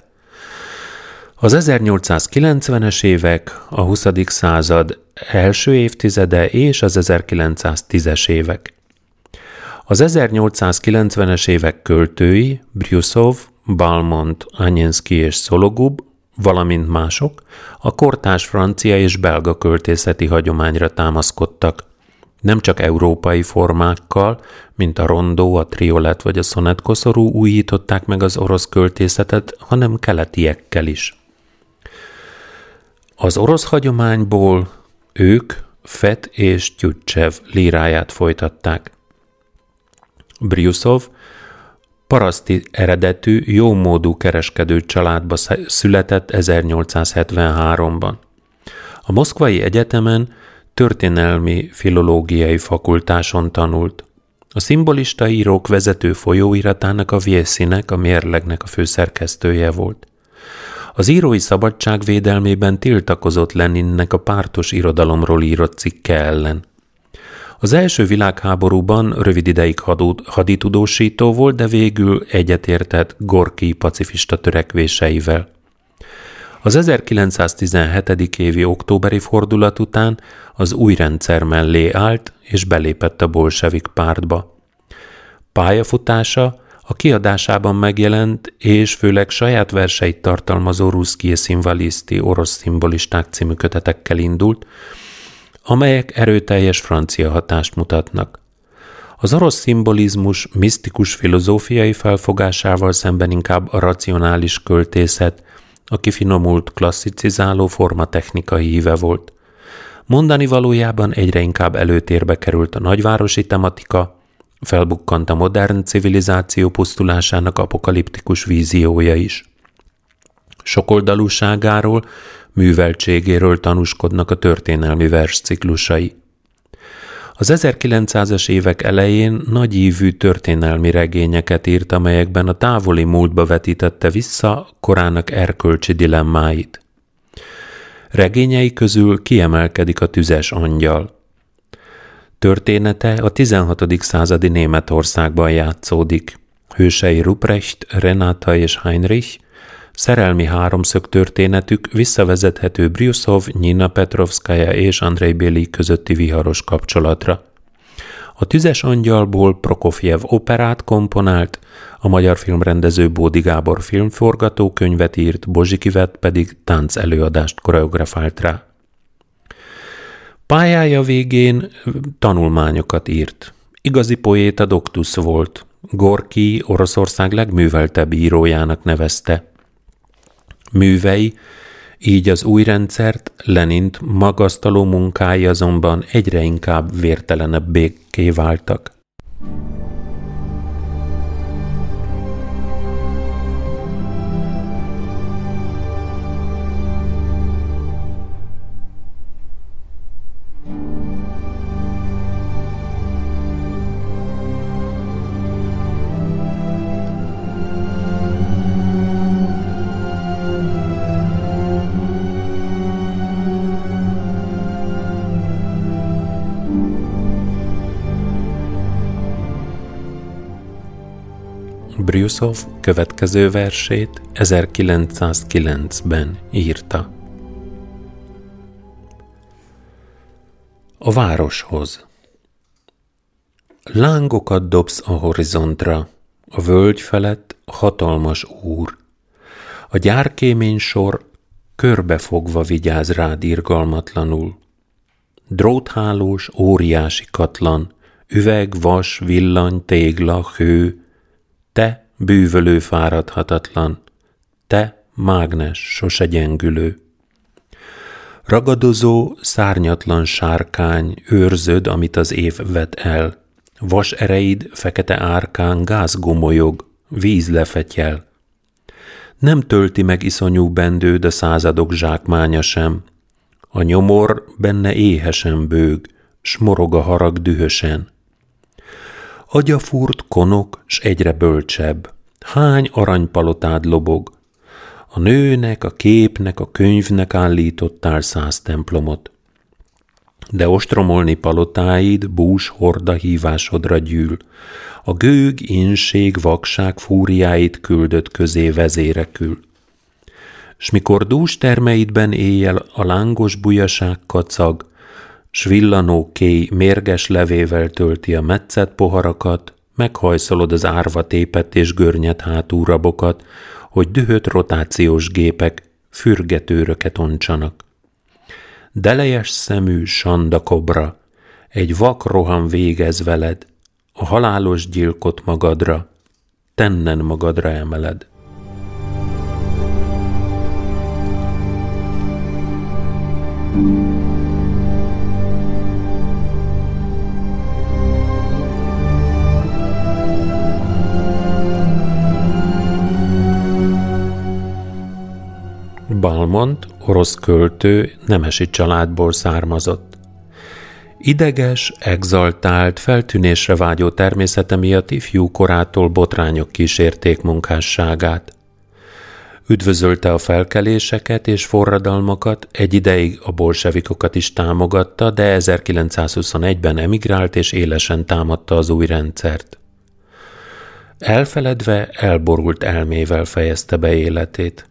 Az 1890-es évek, a 20. század első évtizede és az 1910-es évek. Az 1890-es évek költői, Briuszov, Balmont, Anyenszki és Szologub, valamint mások, a kortás francia és belga költészeti hagyományra támaszkodtak. Nem csak európai formákkal, mint a rondó, a triolet vagy a szonetkoszorú újították meg az orosz költészetet, hanem keletiekkel is. Az orosz hagyományból ők Fet és Tyutchev líráját folytatták. Briusov paraszti eredetű, jómódú kereskedő családba született 1873-ban. A Moszkvai Egyetemen történelmi filológiai fakultáson tanult. A szimbolista írók vezető folyóiratának a Vieszinek, a mérlegnek a főszerkesztője volt. Az írói szabadság védelmében tiltakozott Leninnek a pártos irodalomról írott cikke ellen. Az első világháborúban rövid ideig haditudósító volt, de végül egyetértett Gorki pacifista törekvéseivel. Az 1917. évi októberi fordulat után az új rendszer mellé állt és belépett a bolsevik pártba. Pályafutása a kiadásában megjelent és főleg saját verseit tartalmazó ruszki szimvaliszti orosz szimbolisták című kötetekkel indult, amelyek erőteljes francia hatást mutatnak. Az orosz szimbolizmus misztikus filozófiai felfogásával szemben inkább a racionális költészet, a kifinomult klasszicizáló forma technikai híve volt. Mondani valójában egyre inkább előtérbe került a nagyvárosi tematika, felbukkant a modern civilizáció pusztulásának apokaliptikus víziója is. Sokoldalúságáról, műveltségéről tanúskodnak a történelmi versciklusai. Az 1900-as évek elején nagy ívű történelmi regényeket írt, amelyekben a távoli múltba vetítette vissza korának erkölcsi dilemmáit. Regényei közül kiemelkedik a tüzes angyal. Története a 16. századi Németországban játszódik. Hősei Ruprecht, Renata és Heinrich, szerelmi háromszög történetük visszavezethető Briusov, Nina Petrovskaya és Andrei Béli közötti viharos kapcsolatra. A Tüzes Angyalból Prokofjev operát komponált, a magyar filmrendező Bódi Gábor filmforgatókönyvet írt, Bozsikivet pedig tánc előadást koreografált rá. Pályája végén tanulmányokat írt. Igazi poéta doktusz volt. Gorki Oroszország legműveltebb írójának nevezte. Művei, így az új rendszert, Lenint magasztaló munkái azonban egyre inkább vértelenebb béké váltak. Briusov következő versét 1909-ben írta. A városhoz Lángokat dobsz a horizontra, a völgy felett hatalmas úr. A gyárkémény sor körbefogva vigyáz rád irgalmatlanul. Dróthálós, óriási katlan, üveg, vas, villany, tégla, hő, te bűvölő fáradhatatlan, te mágnes, sose gyengülő. Ragadozó, szárnyatlan sárkány, őrzöd, amit az év vet el. Vas ereid, fekete árkán gáz gomolyog, víz lefetyel. Nem tölti meg iszonyú bendőd a századok zsákmánya sem. A nyomor benne éhesen bőg, s morog a harag dühösen. Agyafúrt konok, s egyre bölcsebb. Hány aranypalotád lobog. A nőnek, a képnek, a könyvnek állítottál száz templomot. De ostromolni palotáid bús horda hívásodra gyűl. A gőg, inség, vakság fúriáit küldött közé vezérekül. S mikor dús termeidben éjjel a lángos bujaság kacag, s villanó kéj mérges levével tölti a metszett poharakat, meghajszolod az árva tépet és görnyet hátú rabokat, hogy dühött rotációs gépek fürgetőröket oncsanak. Delejes szemű sanda kobra, egy vak roham végez veled, a halálos gyilkot magadra, tennen magadra emeled. Balmont, orosz költő, nemesi családból származott. Ideges, exaltált, feltűnésre vágyó természete miatt ifjú korától botrányok kísérték munkásságát. Üdvözölte a felkeléseket és forradalmakat, egy ideig a bolsevikokat is támogatta, de 1921-ben emigrált és élesen támadta az új rendszert. Elfeledve, elborult elmével fejezte be életét.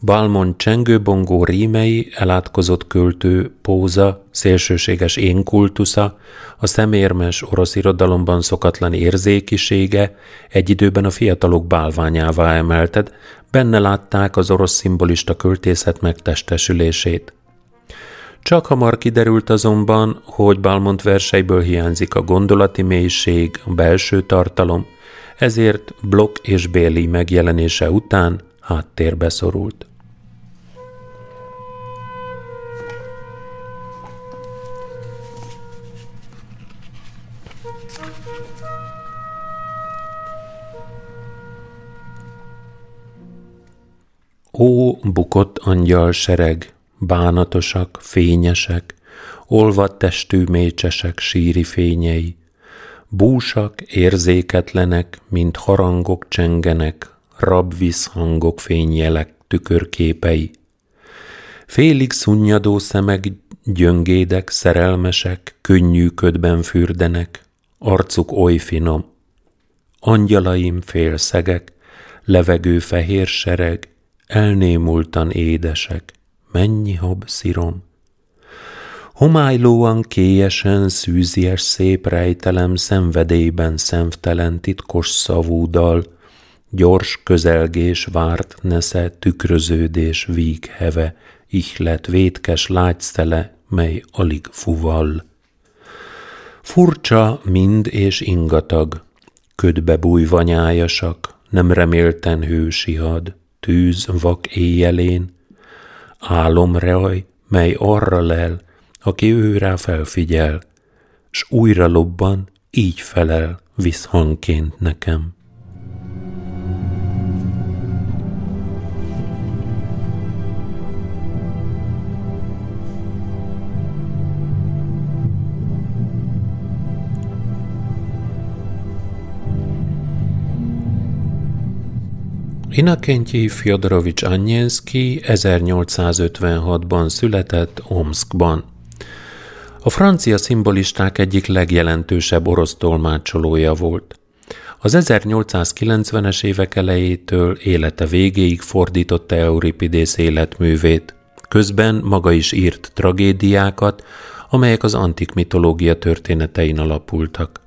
Balmon csengőbongó rímei, elátkozott költő, póza, szélsőséges énkultusza, a szemérmes orosz irodalomban szokatlan érzékisége egy időben a fiatalok bálványává emelted, benne látták az orosz szimbolista költészet megtestesülését. Csak hamar kiderült azonban, hogy Balmont verseiből hiányzik a gondolati mélység, a belső tartalom, ezért Block és Béli megjelenése után háttérbe szorult. Ó, bukott angyal sereg, bánatosak, fényesek, olvadt testű mécsesek síri fényei, búsak, érzéketlenek, mint harangok csengenek, rabviszhangok fényjelek tükörképei. Félig szunnyadó szemek, gyöngédek, szerelmesek, könnyű ködben fürdenek, arcuk oly finom. Angyalaim félszegek, levegő fehér sereg, elnémultan édesek, mennyi hab szirom. Homálylóan, kélyesen, szűzies szép rejtelem szenvedélyben szemtelen titkos szavúdal, gyors közelgés várt nesze, tükröződés víg heve, ihlet vétkes lágyszele, mely alig fuval. Furcsa mind és ingatag, ködbe bújva nyájasak, nem remélten hősi had, tűz vak éjjelén, álomraj, mely arra lel, aki őrá felfigyel, s újra lobban, így felel visszhangként nekem. Inakentyi Fyodorovics Anyenszki 1856-ban született Omskban. A francia szimbolisták egyik legjelentősebb orosz tolmácsolója volt. Az 1890-es évek elejétől élete végéig fordította Euripidész életművét. Közben maga is írt tragédiákat, amelyek az antik mitológia történetein alapultak.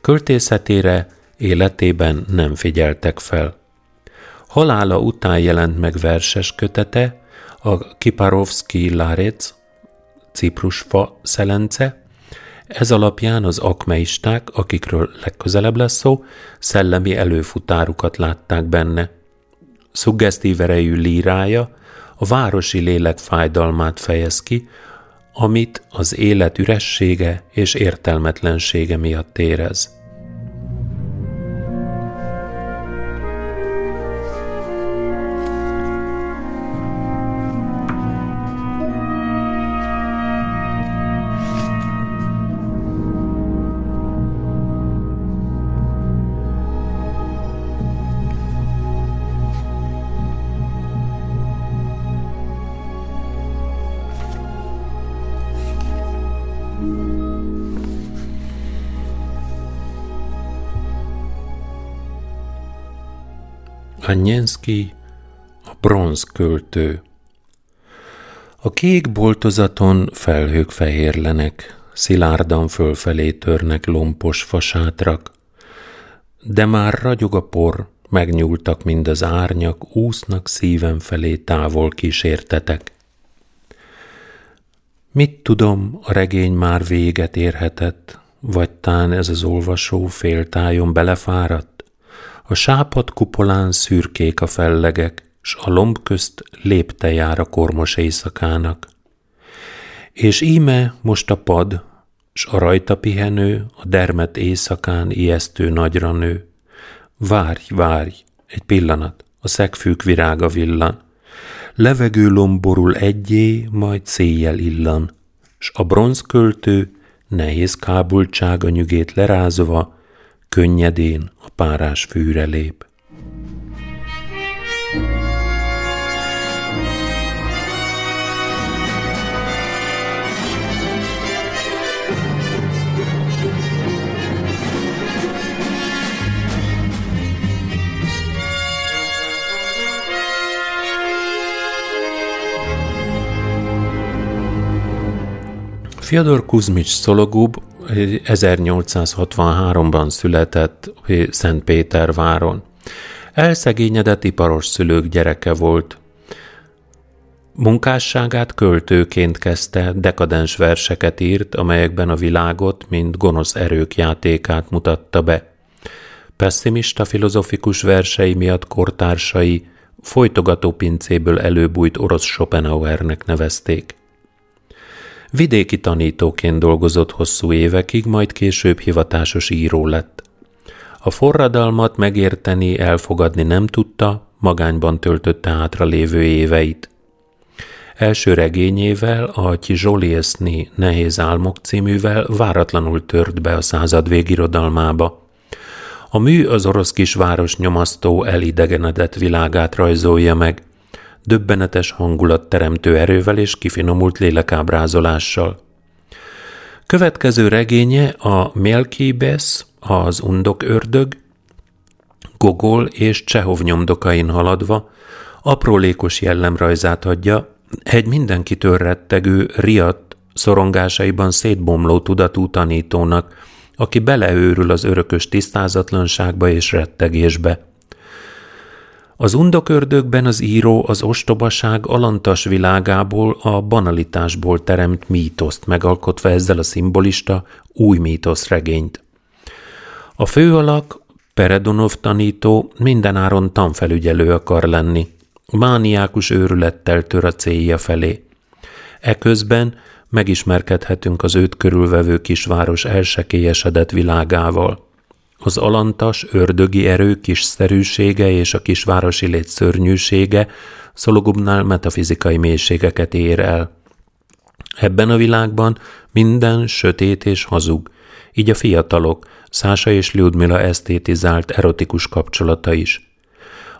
Költészetére életében nem figyeltek fel. Halála után jelent meg verses kötete, a Kiparovszki Lárec, Ciprusfa szelence, ez alapján az akmeisták, akikről legközelebb lesz szó, szellemi előfutárukat látták benne. Szuggesztív erejű lírája a városi lélek fájdalmát fejez ki, amit az élet üressége és értelmetlensége miatt érez. Anyenszki, a bronz költő. A kék boltozaton felhők fehérlenek, szilárdan fölfelé törnek lompos fasátrak, de már ragyog a por, megnyúltak mind az árnyak, úsznak szívem felé távol kísértetek. Mit tudom, a regény már véget érhetett, vagy tán ez az olvasó féltájon belefáradt? A sápat kupolán szürkék a fellegek, s a lomb közt lépte jár a kormos éjszakának. És íme most a pad, s a rajta pihenő, a dermet éjszakán ijesztő nagyra nő. Várj, várj, egy pillanat, a szegfűk virága villan. Levegő lomborul egyé, majd széjjel illan, s a bronzköltő nehéz kábultsága nyügét lerázva, könnyedén a párás fűre lép. Fyodor Kuzmics Szologub 1863-ban született Szentpéterváron. Elszegényedett iparos szülők gyereke volt. Munkásságát költőként kezdte, dekadens verseket írt, amelyekben a világot, mint gonosz erők játékát mutatta be. Pessimista filozofikus versei miatt kortársai folytogató pincéből előbújt orosz Schopenhauernek nevezték. Vidéki tanítóként dolgozott hosszú évekig, majd később hivatásos író lett. A forradalmat megérteni, elfogadni nem tudta, magányban töltötte hátra lévő éveit. Első regényével, a Tizsolieszni Nehéz Álmok cíművel váratlanul tört be a század végirodalmába. A mű az orosz kisváros nyomasztó, elidegenedett világát rajzolja meg – döbbenetes hangulatteremtő erővel és kifinomult lélekábrázolással. Következő regénye a Melkibesz, az undok ördög, Gogol és Csehov nyomdokain haladva aprólékos jellemrajzát adja, egy mindenkitől rettegő, riadt, szorongásaiban szétbomló tudatú tanítónak, aki beleőrül az örökös tisztázatlanságba és rettegésbe. Az undokördökben az író az ostobaság alantas világából, a banalitásból teremt mítoszt, megalkotva ezzel a szimbolista új mítosz regényt. A főalak, Peredonov tanító mindenáron tanfelügyelő akar lenni. Mániákus őrülettel tör a célja felé. Eközben megismerkedhetünk az őt körülvevő kisváros elsekélyesedett világával. Az alantas, ördögi erő kisszerűsége és a kisvárosi lét szörnyűsége Szologubnál metafizikai mélységeket ér el. Ebben a világban minden sötét és hazug, így a fiatalok, Szása és Lyudmila esztétizált erotikus kapcsolata is.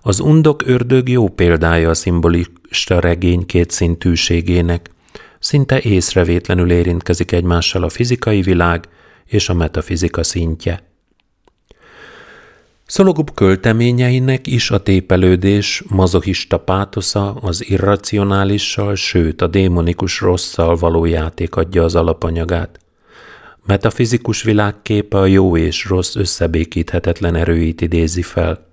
Az undok ördög jó példája a szimbolista regény kétszintűségének. Szinte észrevétlenül érintkezik egymással a fizikai világ és a metafizika szintje. Szologub költeményeinek is a tépelődés mazohista pátosza az irracionálissal, sőt a démonikus rosszal való játék adja az alapanyagát. Metafizikus világképe a jó és rossz összebékíthetetlen erőit idézi fel.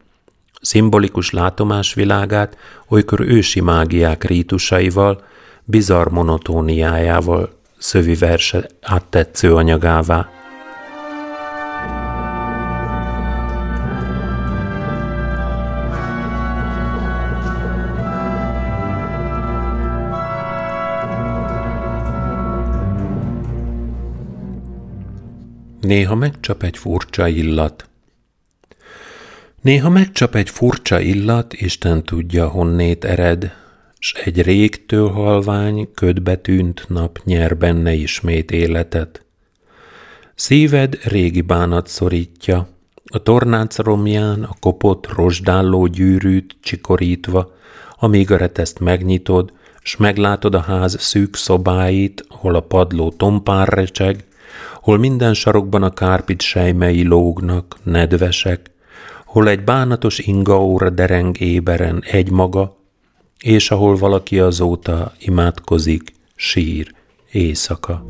Szimbolikus látomás világát olykor ősi mágiák rítusaival, bizarr monotóniájával szövi verse áttetsző anyagává. Néha megcsap egy furcsa illat. Néha megcsap egy furcsa illat, Isten tudja, honnét ered, s egy régtől halvány, ködbe tűnt nap nyer benne ismét életet. Szíved régi bánat szorítja, a tornác romján a kopott, rozsdálló gyűrűt csikorítva, amíg a reteszt megnyitod, s meglátod a ház szűk szobáit, hol a padló tompán recseg, hol minden sarokban a kárpit sejmei lógnak, nedvesek, hol egy bánatos ingaóra dereng éberen egy maga, és ahol valaki azóta imádkozik, sír, éjszaka.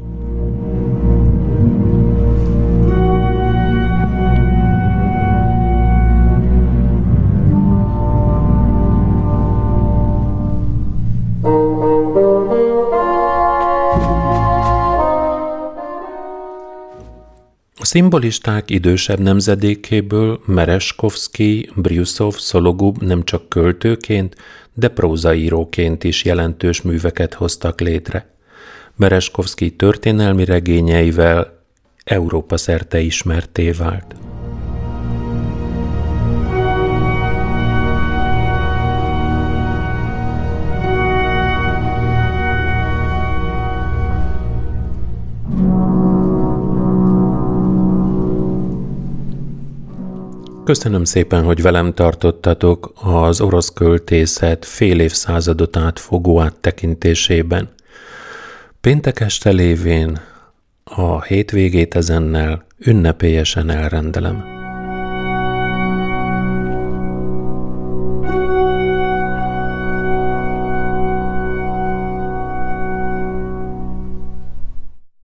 Szimbolisták idősebb nemzedékéből Mereskovszki, Bryusov, Szologub nem csak költőként, de prózaíróként is jelentős műveket hoztak létre. Mereskovszki történelmi regényeivel Európa szerte ismerté vált. Köszönöm szépen, hogy velem tartottatok az orosz költészet fél évszázadot átfogó áttekintésében. Péntek este lévén a hétvégét ezennel ünnepélyesen elrendelem.